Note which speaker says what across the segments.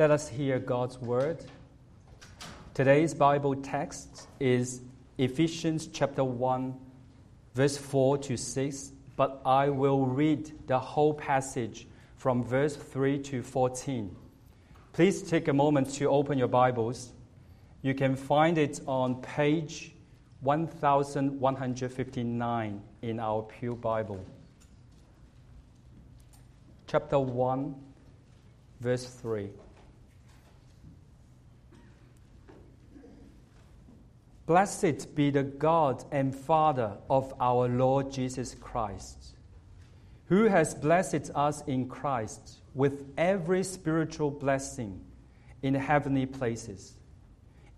Speaker 1: Let us hear God's word. Today's Bible text is Ephesians chapter 1, verse 4 to 6, but I will read the whole passage from verse 3 to 14. Please take a moment to open your Bibles. You can find it on page 1159 in our Pew Bible. Chapter 1, verse 3. Blessed be the God and Father of our Lord Jesus Christ, who has blessed us in Christ with every spiritual blessing in heavenly places,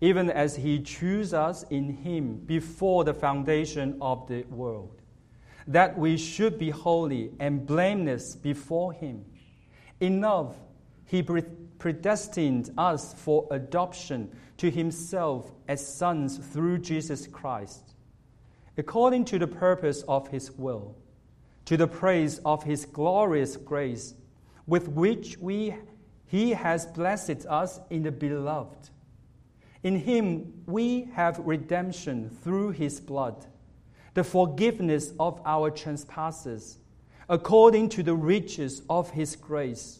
Speaker 1: even as he chose us in him before the foundation of the world, that we should be holy and blameless before him. In love, he predestined us for adoption to himself as sons through Jesus Christ, according to the purpose of his will, to the praise of his glorious grace, with which we, he has blessed us in the beloved. In him we have redemption through his blood, the forgiveness of our trespasses, according to the riches of his grace,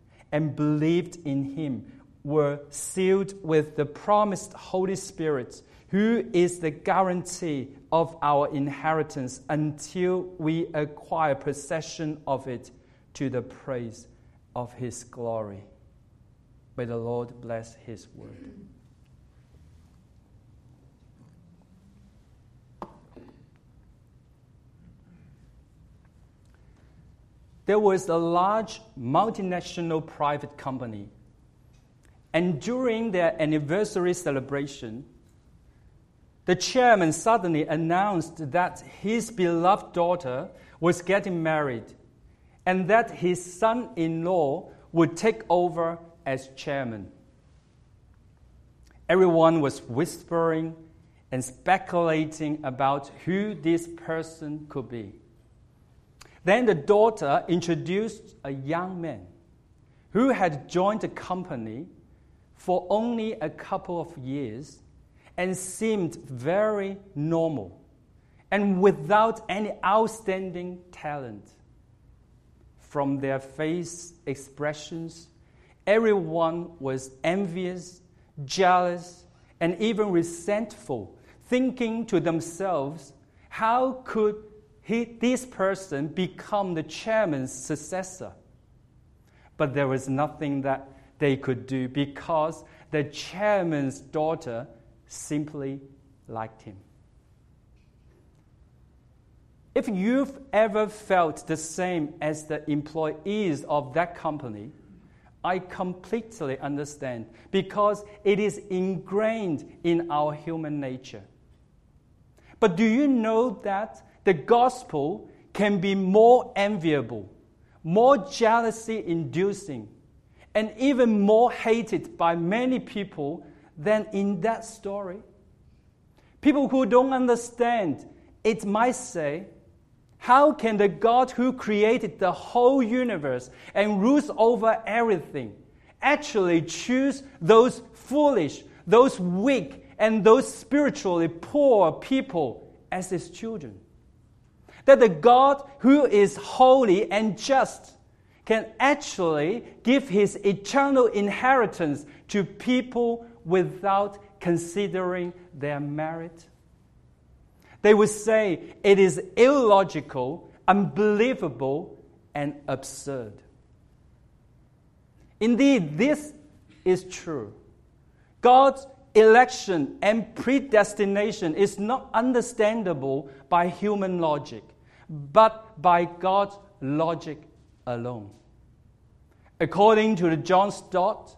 Speaker 1: and believed in Him, were sealed with the promised Holy Spirit, who is the guarantee of our inheritance until we acquire possession of it to the praise of His glory. May the Lord bless His word. There was a large multinational private company and during their anniversary celebration, the chairman suddenly announced that his beloved daughter was getting married and that his son in law would take over as chairman. Everyone was whispering and speculating about who this person could be. Then the daughter introduced a young man who had joined the company for only a couple of years and seemed very normal and without any outstanding talent. From their face expressions, everyone was envious, jealous, and even resentful, thinking to themselves, how could he, this person become the chairman's successor? But there was nothing that they could do because the chairman's daughter simply liked him. If you've ever felt the same as the employees of that company, I completely understand because it is ingrained in our human nature. But do you know that the gospel can be more enviable, more jealousy inducing, and even more hated by many people than in that story. People who don't understand it might say, How can the God who created the whole universe and rules over everything actually choose those foolish, those weak, and those spiritually poor people as his children? That the God who is holy and just can actually give his eternal inheritance to people without considering their merit? They would say it is illogical, unbelievable, and absurd. Indeed, this is true. God's election and predestination is not understandable by human logic, but by God's logic alone. According to John Stott,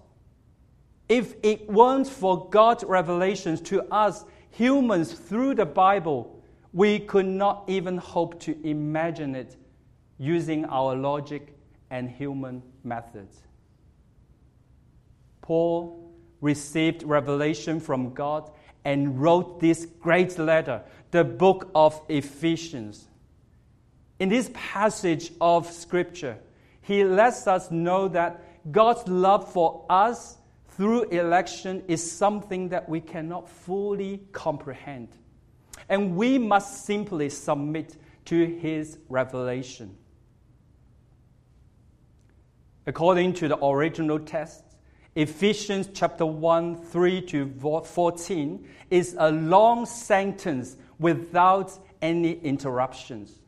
Speaker 1: if it weren't for God's revelations to us humans through the Bible, we could not even hope to imagine it using our logic and human methods. Paul received revelation from God and wrote this great letter, the book of Ephesians. In this passage of Scripture, he lets us know that God's love for us through election is something that we cannot fully comprehend. And we must simply submit to his revelation. According to the original text, Ephesians chapter 1, 3 to 14 is a long sentence without any interruptions.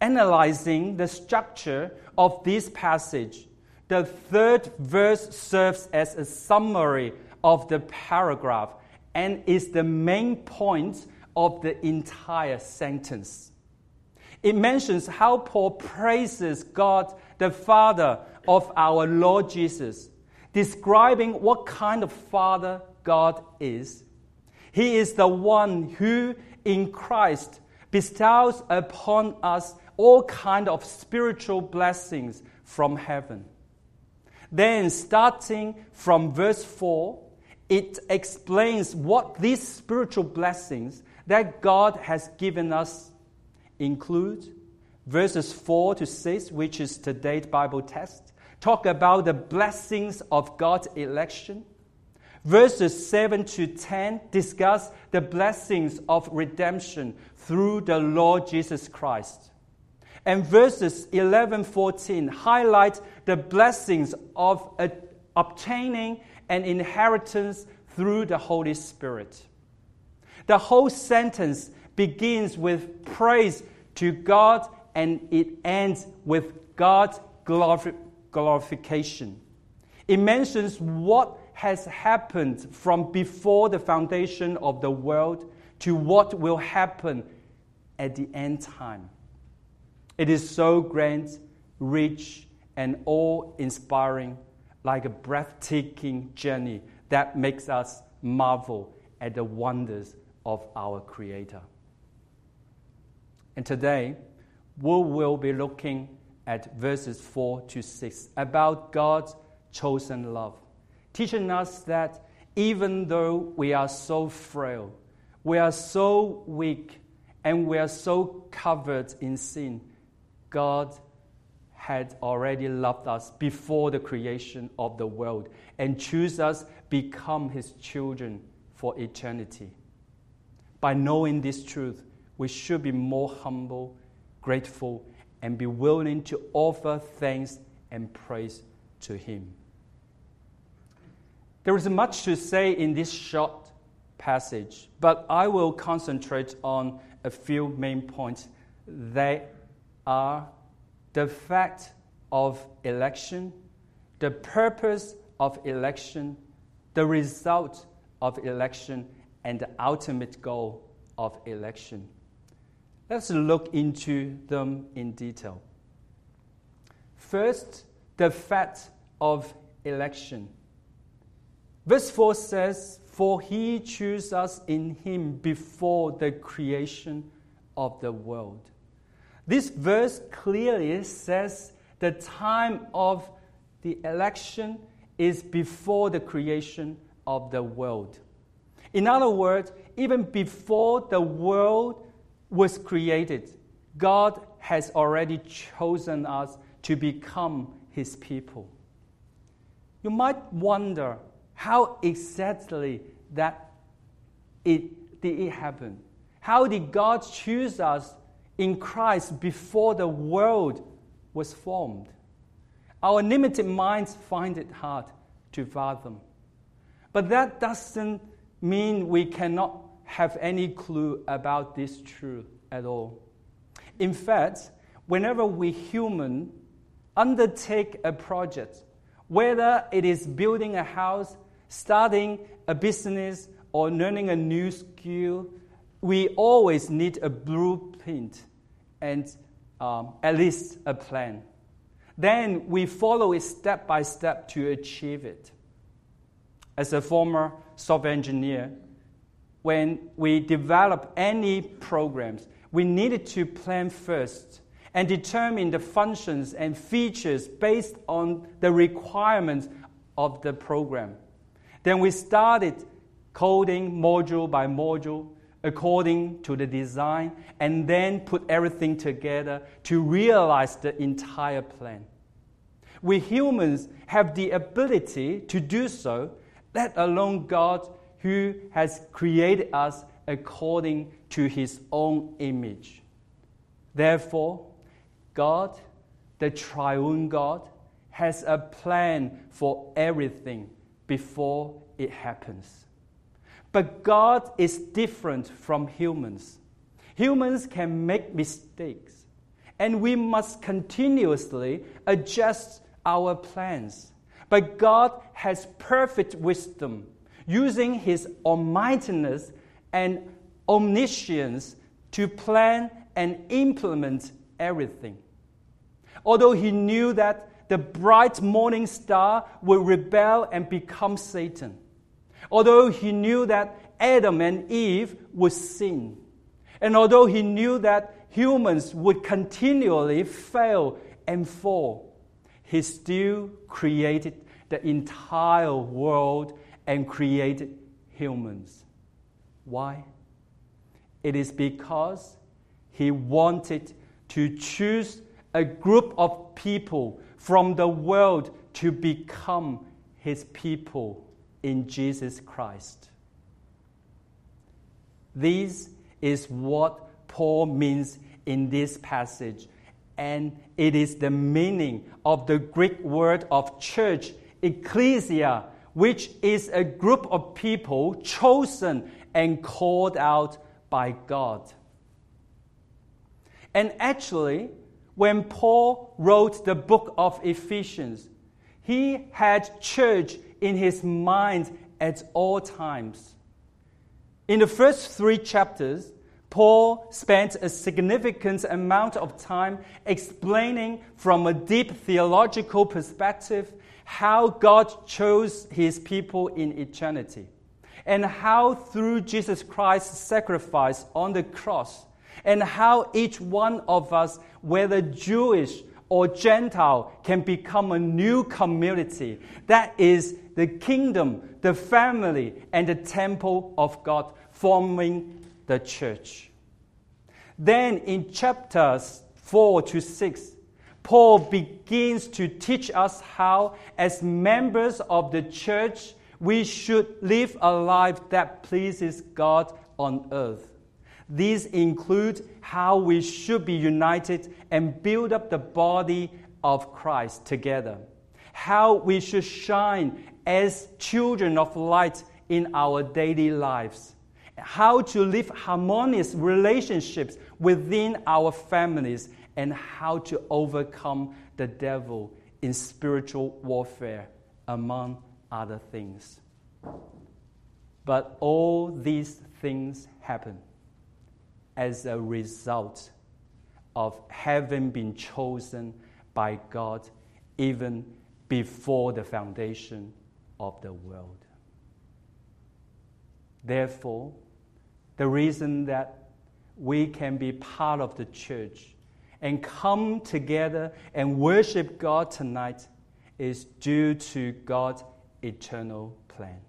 Speaker 1: Analyzing the structure of this passage, the third verse serves as a summary of the paragraph and is the main point of the entire sentence. It mentions how Paul praises God the Father of our Lord Jesus, describing what kind of Father God is. He is the one who, in Christ, bestows upon us all kind of spiritual blessings from heaven. Then, starting from verse 4, it explains what these spiritual blessings that God has given us include. Verses 4 to 6, which is today's Bible text, talk about the blessings of God's election. Verses 7 to 10 discuss the blessings of redemption through the Lord Jesus Christ. And verses 11 14 highlight the blessings of obtaining an inheritance through the Holy Spirit. The whole sentence begins with praise to God and it ends with God's glorification. It mentions what has happened from before the foundation of the world to what will happen at the end time. It is so grand, rich, and awe inspiring, like a breathtaking journey that makes us marvel at the wonders of our Creator. And today, we will be looking at verses 4 to 6 about God's chosen love, teaching us that even though we are so frail, we are so weak, and we are so covered in sin, God had already loved us before the creation of the world and choose us become his children for eternity. By knowing this truth, we should be more humble, grateful, and be willing to offer thanks and praise to him. There is much to say in this short passage, but I will concentrate on a few main points. They are the fact of election, the purpose of election, the result of election, and the ultimate goal of election. Let's look into them in detail. First, the fact of election. Verse 4 says, For he chose us in him before the creation of the world. This verse clearly says the time of the election is before the creation of the world. In other words, even before the world was created, God has already chosen us to become his people. You might wonder how exactly that it did it happen? How did God choose us in Christ before the world was formed. Our limited minds find it hard to fathom. But that doesn't mean we cannot have any clue about this truth at all. In fact, whenever we human undertake a project, whether it is building a house, starting a business, or learning a new skill, we always need a blueprint and um, at least a plan. Then we follow it step by step to achieve it. As a former software engineer, when we develop any programs, we needed to plan first and determine the functions and features based on the requirements of the program. Then we started coding module by module according to the design and then put everything together to realize the entire plan. We humans have the ability to do so, let alone God who has created us according to his own image. Therefore, God, the triune God, has a plan for everything before it happens. But God is different from humans. Humans can make mistakes, and we must continuously adjust our plans. But God has perfect wisdom, using His almightiness and omniscience to plan and implement everything. Although He knew that the bright morning star would rebel and become Satan, although He knew that Adam and Eve would sin, and although He knew that humans would continually fail and fall, he still created the entire world and created humans. Why? It is because he wanted to choose a group of people from the world to become his people in Jesus Christ. This is what Paul means in this passage and it is the meaning of the Greek word of church, ecclesia, which is a group of people chosen and called out by God. And actually, when Paul wrote the book of Ephesians, he had church in his mind at all times. In the first three chapters, Paul spent a significant amount of time explaining from a deep theological perspective how God chose his people in eternity and how through Jesus Christ's sacrifice on the cross and how each one of us, whether Jewish or Gentile, can become a new community. That is the kingdom, the family, and the temple of God, forming the church. Then in chapters 4 to 6, Paul begins to teach us how, as members of the church, we should live a life that pleases God on earth. These include how we should be united and build up the body of Christ together, how we should shine as children of light in our daily lives how to live harmonious relationships within our families, and how to overcome the devil in spiritual warfare, among other things. But all these things happen as a result of having been chosen by God even before the foundation of the world. Therefore, the reason that we can be part of the church and come together and worship God tonight is due to God's eternal plan.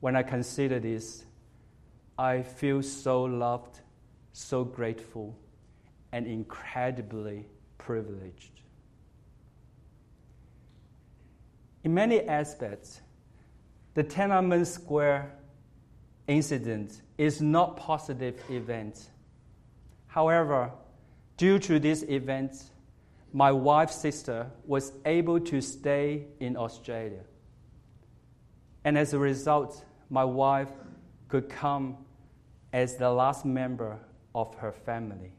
Speaker 1: When I consider this, I feel so loved, so grateful, and incredibly privileged. In many aspects, the Tiananmen Square incident is not positive event. However, due to this event, my wife's sister was able to stay in Australia. And as a result, my wife could come as the last member of her family.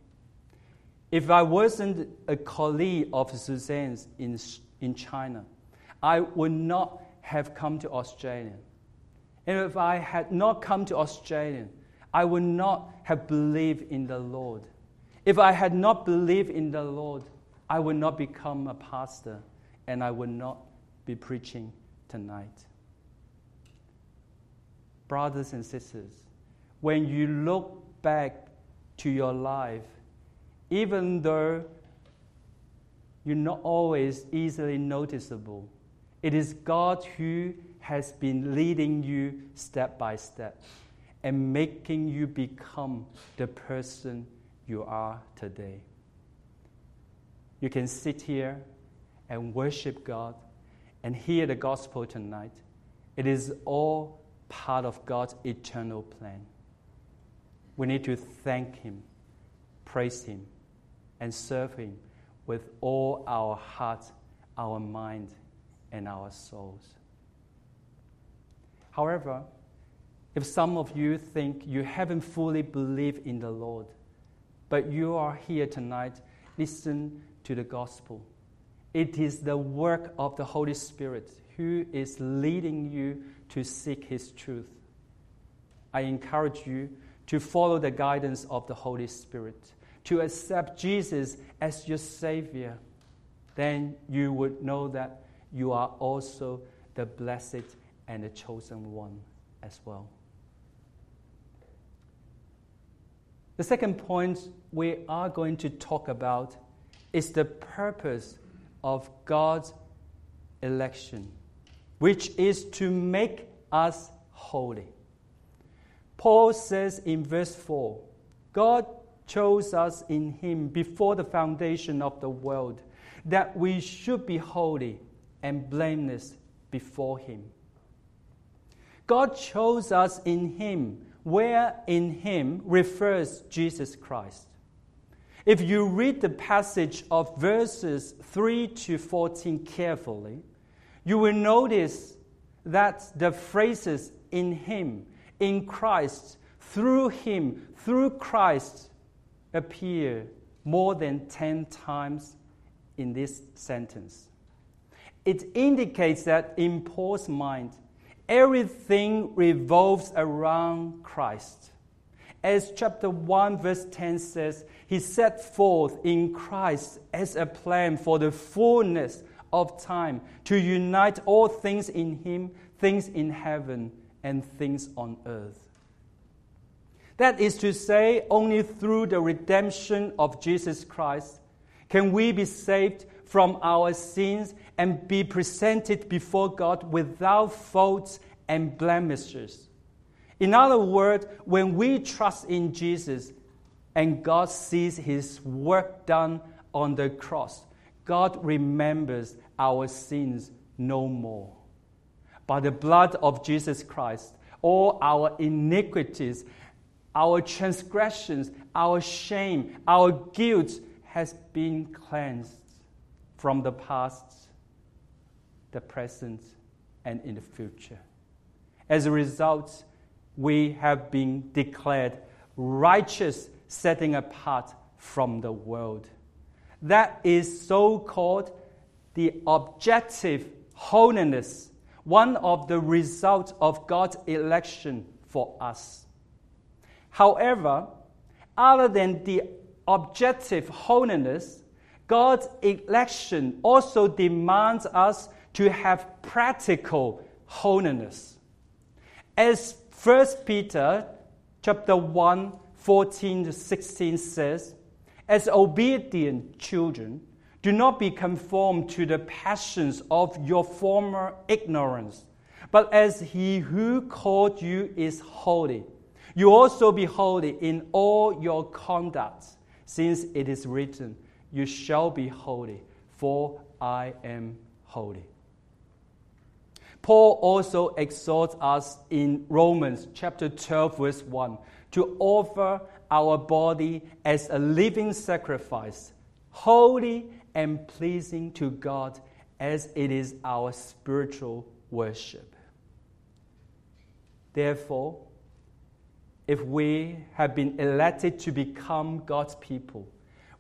Speaker 1: If I wasn't a colleague of Suzanne's in, in China, I would not have come to Australia. And if I had not come to Australia, I would not have believed in the Lord. If I had not believed in the Lord, I would not become a pastor and I would not be preaching tonight. Brothers and sisters, when you look back to your life, even though you're not always easily noticeable, it is God who has been leading you step by step and making you become the person you are today. You can sit here and worship God and hear the gospel tonight. It is all part of God's eternal plan. We need to thank Him, praise Him, and serve Him with all our heart, our mind, and our souls. However, if some of you think you haven't fully believed in the Lord, but you are here tonight, listen to the gospel. It is the work of the Holy Spirit who is leading you to seek His truth. I encourage you to follow the guidance of the Holy Spirit, to accept Jesus as your Savior. Then you would know that you are also the blessed and the chosen one as well. The second point we are going to talk about is the purpose of God's election, which is to make us holy. Paul says in verse 4 God chose us in Him before the foundation of the world, that we should be holy and blameless before Him. God chose us in Him where in him refers Jesus Christ. If you read the passage of verses 3 to 14 carefully, you will notice that the phrases in him, in Christ, through him, through Christ appear more than 10 times in this sentence. It indicates that in Paul's mind, everything revolves around Christ. As chapter 1, verse 10 says, He set forth in Christ as a plan for the fullness of time to unite all things in Him, things in heaven and things on earth. That is to say, only through the redemption of Jesus Christ can we be saved from our sins and be presented before God without faults and blemishes. In other words, when we trust in Jesus and God sees his work done on the cross, God remembers our sins no more. By the blood of Jesus Christ, all our iniquities, our transgressions, our shame, our guilt has been cleansed from the past, the present, and in the future. As a result, we have been declared righteous, setting apart from the world. That is so called the objective holiness, one of the results of God's election for us. However, other than the objective holiness, God's election also demands us to have practical holiness. As 1 Peter chapter 1, 14 to 16 says, As obedient children, do not be conformed to the passions of your former ignorance, but as he who called you is holy, you also be holy in all your conduct, since it is written, You shall be holy, for I am holy. Paul also exhorts us in Romans chapter 12, verse 1, to offer our body as a living sacrifice, holy and pleasing to God, as it is our spiritual worship. Therefore, if we have been elected to become God's people,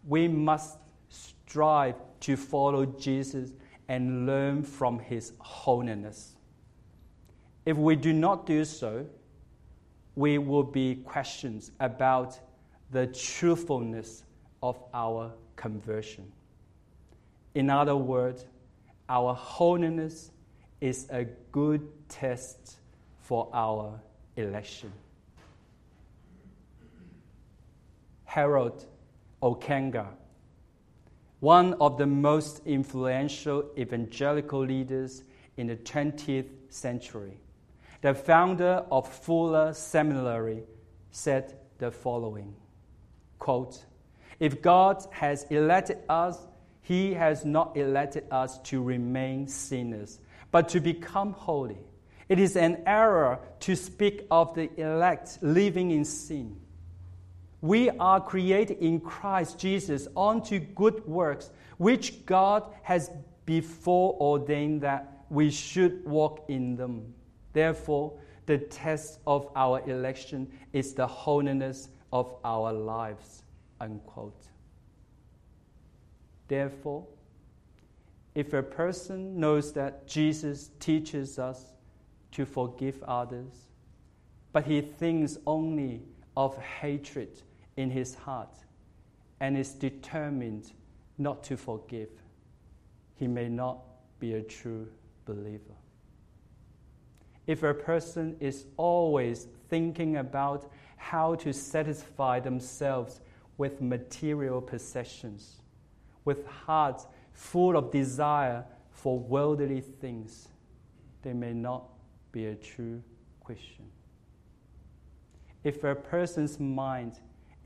Speaker 1: we must strive to follow Jesus and learn from his holiness. If we do not do so, we will be questions about the truthfulness of our conversion. In other words, our holiness is a good test for our election. Harold Ockenga, one of the most influential evangelical leaders in the 20th century, the founder of Fuller Seminary, said the following quote, If God has elected us, he has not elected us to remain sinners, but to become holy. It is an error to speak of the elect living in sin. We are created in Christ Jesus unto good works, which God has before ordained that we should walk in them. Therefore, the test of our election is the holiness of our lives. Unquote. Therefore, if a person knows that Jesus teaches us to forgive others, but he thinks only of hatred in his heart and is determined not to forgive, he may not be a true believer. If a person is always thinking about how to satisfy themselves with material possessions, with hearts full of desire for worldly things, they may not be a true Christian. If a person's mind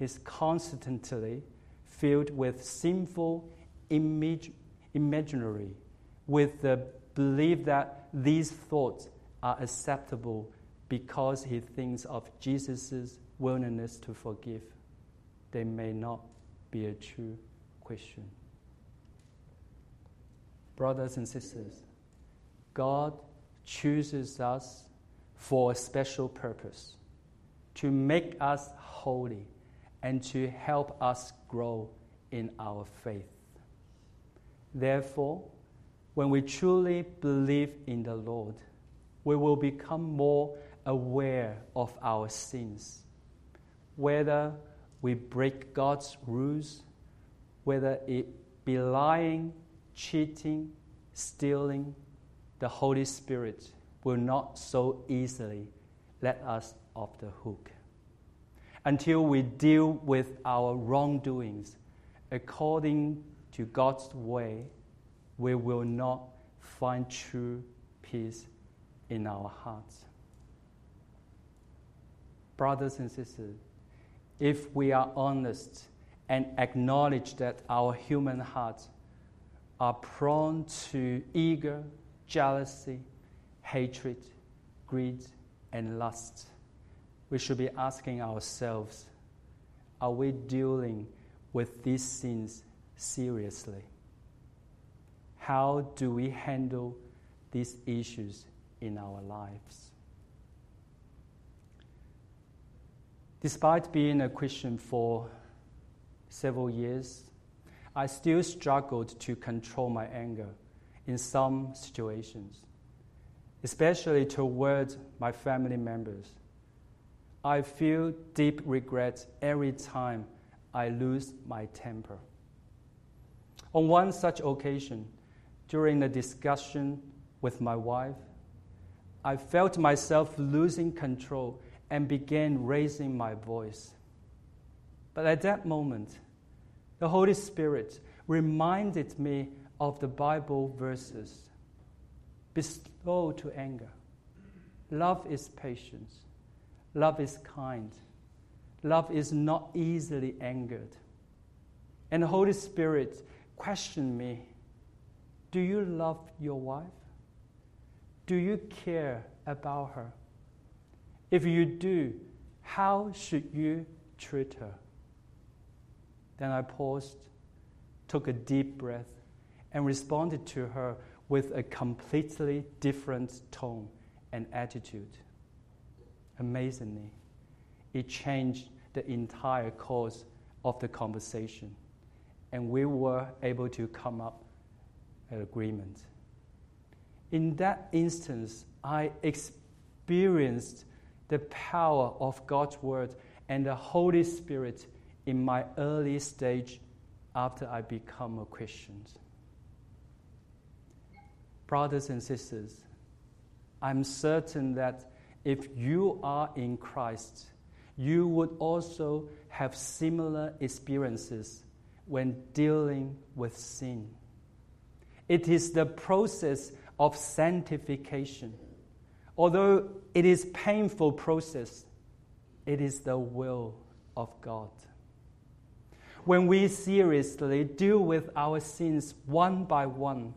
Speaker 1: is constantly filled with sinful image, imaginary, with the belief that these thoughts are acceptable because he thinks of Jesus' willingness to forgive, they may not be a true Christian. Brothers and sisters, God chooses us for a special purpose to make us holy and to help us grow in our faith. Therefore, when we truly believe in the Lord, we will become more aware of our sins. Whether we break God's rules, whether it be lying, cheating, stealing, the Holy Spirit will not so easily let us off the hook until we deal with our wrongdoings according to God's way, we will not find true peace in our hearts. Brothers and sisters, if we are honest and acknowledge that our human hearts are prone to eager jealousy, hatred, greed, and lust, we should be asking ourselves are we dealing with these sins seriously? How do we handle these issues in our lives? Despite being a Christian for several years, I still struggled to control my anger in some situations, especially towards my family members. I feel deep regret every time I lose my temper. On one such occasion, during a discussion with my wife, I felt myself losing control and began raising my voice. But at that moment, the Holy Spirit reminded me of the Bible verses Be slow to anger, love is patience Love is kind. Love is not easily angered. And the Holy Spirit questioned me Do you love your wife? Do you care about her? If you do, how should you treat her? Then I paused, took a deep breath, and responded to her with a completely different tone and attitude. Amazingly, it changed the entire course of the conversation, and we were able to come up an agreement. In that instance, I experienced the power of God's Word and the Holy Spirit in my early stage after I become a Christian. Brothers and sisters, I'm certain that if you are in Christ, you would also have similar experiences when dealing with sin. It is the process of sanctification. Although it is painful process, it is the will of God. When we seriously deal with our sins one by one,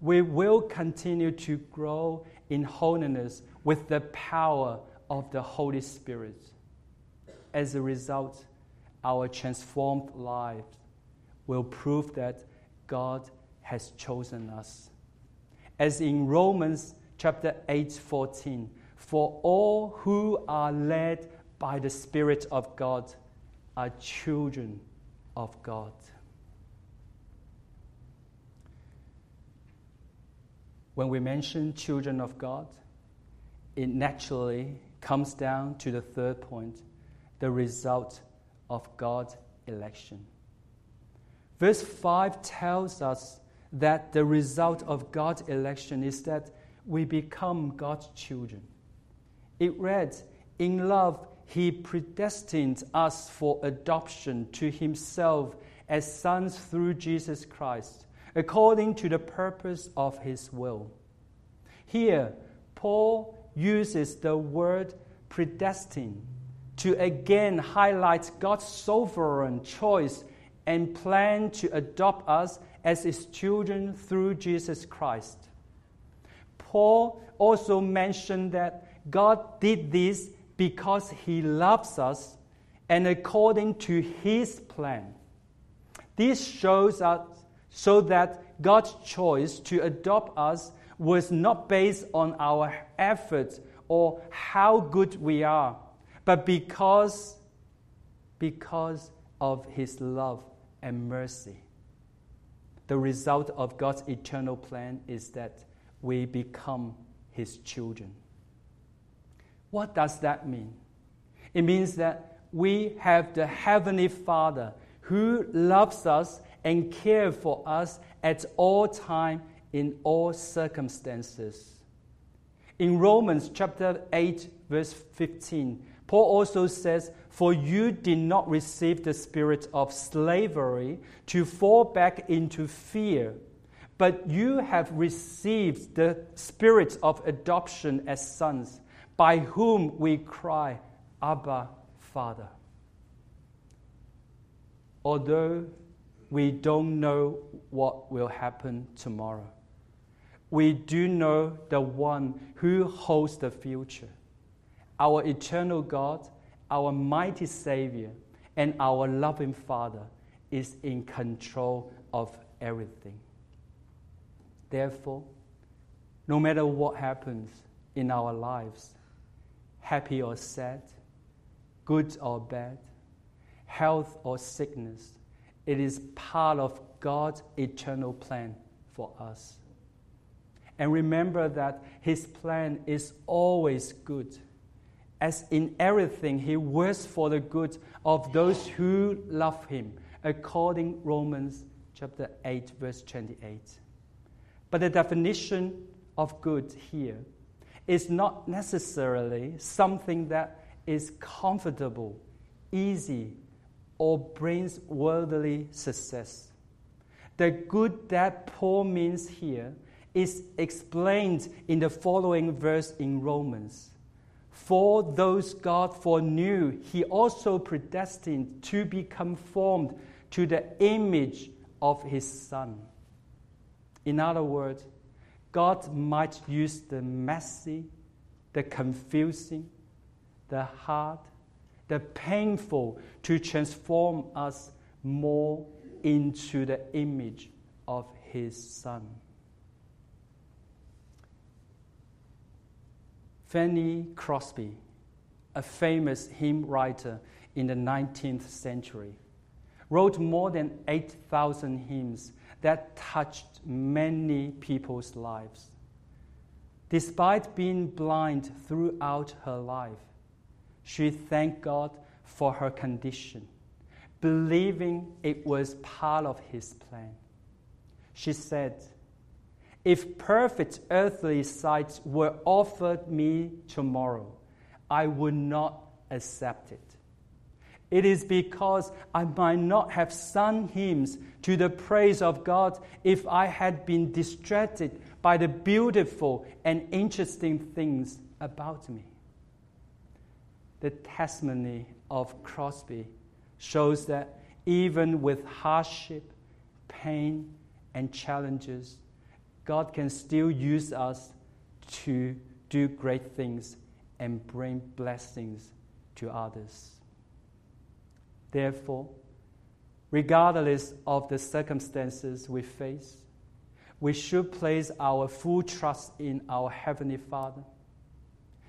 Speaker 1: we will continue to grow in holiness with the power of the Holy Spirit. As a result, our transformed lives will prove that God has chosen us. As in Romans chapter 8, 14, for all who are led by the Spirit of God are children of God. When we mention children of God, it naturally comes down to the third point the result of God's election. Verse 5 tells us that the result of God's election is that we become God's children. It read, In love, He predestined us for adoption to Himself as sons through Jesus Christ, according to the purpose of His will. Here, Paul uses the word predestined to again highlight God's sovereign choice and plan to adopt us as his children through Jesus Christ. Paul also mentioned that God did this because he loves us and according to his plan. This shows us so that God's choice to adopt us was not based on our efforts or how good we are, but because, because of his love and mercy. The result of God's eternal plan is that we become his children. What does that mean? It means that we have the Heavenly Father who loves us and cares for us at all times in all circumstances. In Romans chapter 8, verse 15, Paul also says, For you did not receive the spirit of slavery to fall back into fear, but you have received the spirit of adoption as sons, by whom we cry, Abba, Father. Although we don't know what will happen tomorrow, we do know the one who holds the future. Our eternal God, our mighty Savior, and our loving Father is in control of everything. Therefore, no matter what happens in our lives, happy or sad, good or bad, health or sickness, it is part of God's eternal plan for us. And remember that His plan is always good. As in everything, He works for the good of those who love Him, according to Romans chapter 8, verse 28. But the definition of good here is not necessarily something that is comfortable, easy, or brings worldly success. The good that Paul means here is explained in the following verse in Romans. For those God foreknew, he also predestined to be conformed to the image of his Son. In other words, God might use the messy, the confusing, the hard, the painful to transform us more into the image of his Son. Fanny Crosby a famous hymn writer in the 19th century, wrote more than 8,000 hymns that touched many people's lives. Despite being blind throughout her life, she thanked God for her condition, believing it was part of His plan. She said, If perfect earthly sight were offered me tomorrow, I would not accept it. It is because I might not have sung hymns to the praise of God if I had been distracted by the beautiful and interesting things about me. The testimony of Crosby shows that even with hardship, pain, and challenges, God can still use us to do great things and bring blessings to others. Therefore, regardless of the circumstances we face, we should place our full trust in our Heavenly Father.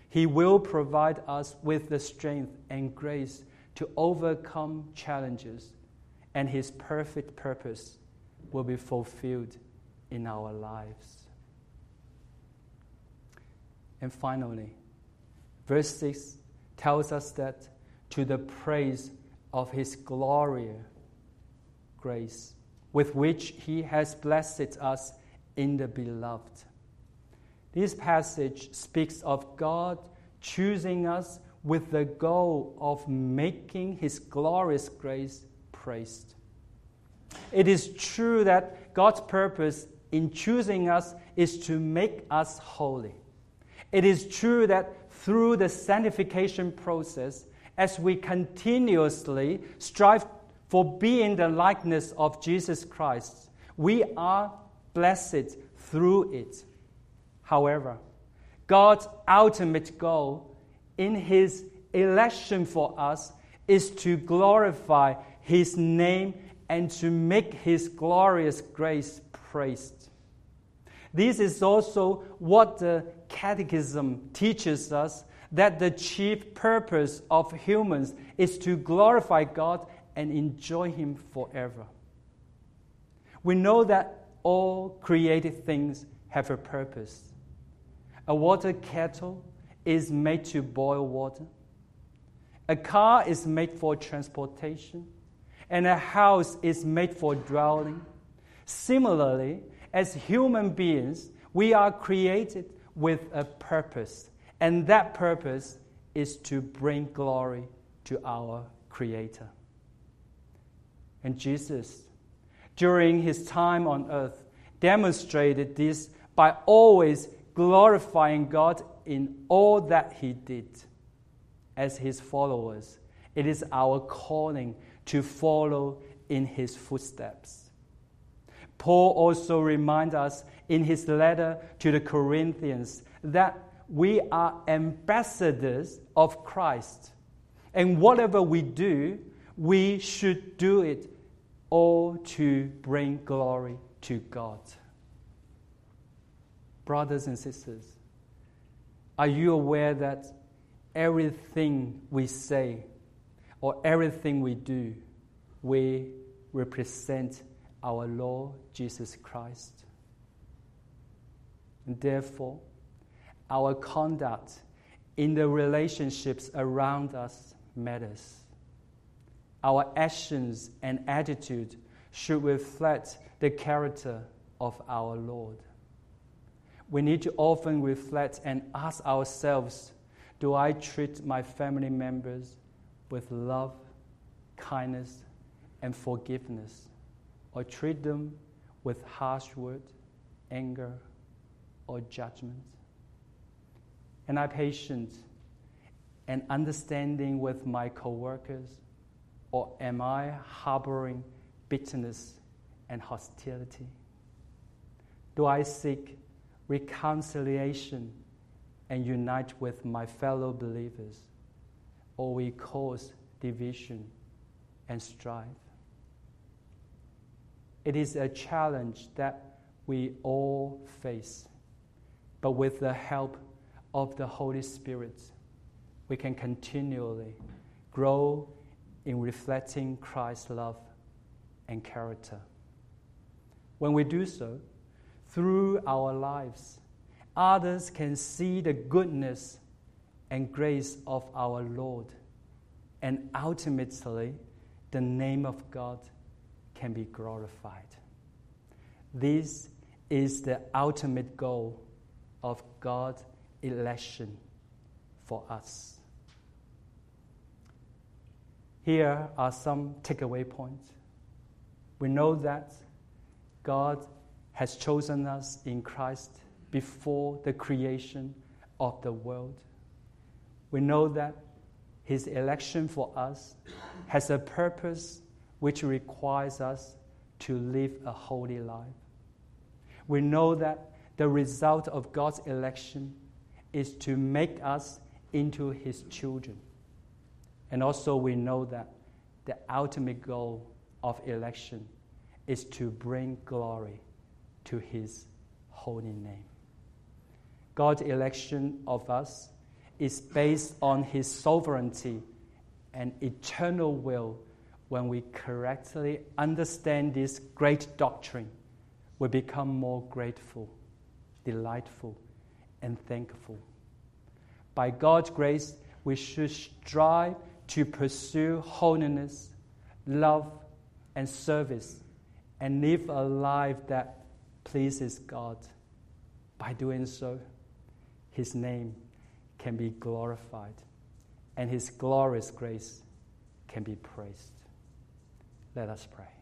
Speaker 1: He will provide us with the strength and grace to overcome challenges, and His perfect purpose will be fulfilled in our lives. And finally, verse 6 tells us that to the praise of His glory, grace, with which He has blessed us in the beloved. This passage speaks of God choosing us with the goal of making His glorious grace praised. It is true that God's purpose in choosing us is to make us holy. It is true that through the sanctification process, as we continuously strive for being the likeness of Jesus Christ, we are blessed through it. However, God's ultimate goal in His election for us is to glorify His name and to make His glorious grace praised. This is also what the Catechism teaches us that the chief purpose of humans is to glorify God and enjoy Him forever. We know that all created things have a purpose. A water kettle is made to boil water. A car is made for transportation. And a house is made for dwelling. Similarly, as human beings, we are created with a purpose. And that purpose is to bring glory to our Creator. And Jesus, during his time on earth, demonstrated this by always glorifying God in all that he did. As his followers, it is our calling to follow in his footsteps. Paul also reminds us in his letter to the Corinthians that we are ambassadors of Christ. And whatever we do, we should do it all to bring glory to God brothers and sisters, are you aware that everything we say or everything we do, we represent our Lord Jesus Christ? And therefore, our conduct in the relationships around us matters. Our actions and attitude should reflect the character of our Lord we need to often reflect and ask ourselves do I treat my family members with love, kindness, and forgiveness, or treat them with harsh words, anger, or judgment? Am I patient and understanding with my coworkers, or am I harboring bitterness and hostility? Do I seek reconciliation and unite with my fellow believers, or we cause division and strife. It is a challenge that we all face, but with the help of the Holy Spirit, we can continually grow in reflecting Christ's love and character. When we do so, through our lives, others can see the goodness and grace of our Lord, and ultimately, the name of God can be glorified. This is the ultimate goal of God's election for us. Here are some takeaway points. We know that God has chosen us in Christ before the creation of the world. We know that His election for us has a purpose which requires us to live a holy life. We know that the result of God's election is to make us into His children. And also, we know that the ultimate goal of election is to bring glory to His holy name. God's election of us is based on His sovereignty and eternal will. When we correctly understand this great doctrine, we become more grateful, delightful, and thankful. By God's grace, we should strive to pursue holiness, love, and service, and live a life that pleases God. By doing so, His name can be glorified, and His glorious grace can be praised. Let us pray.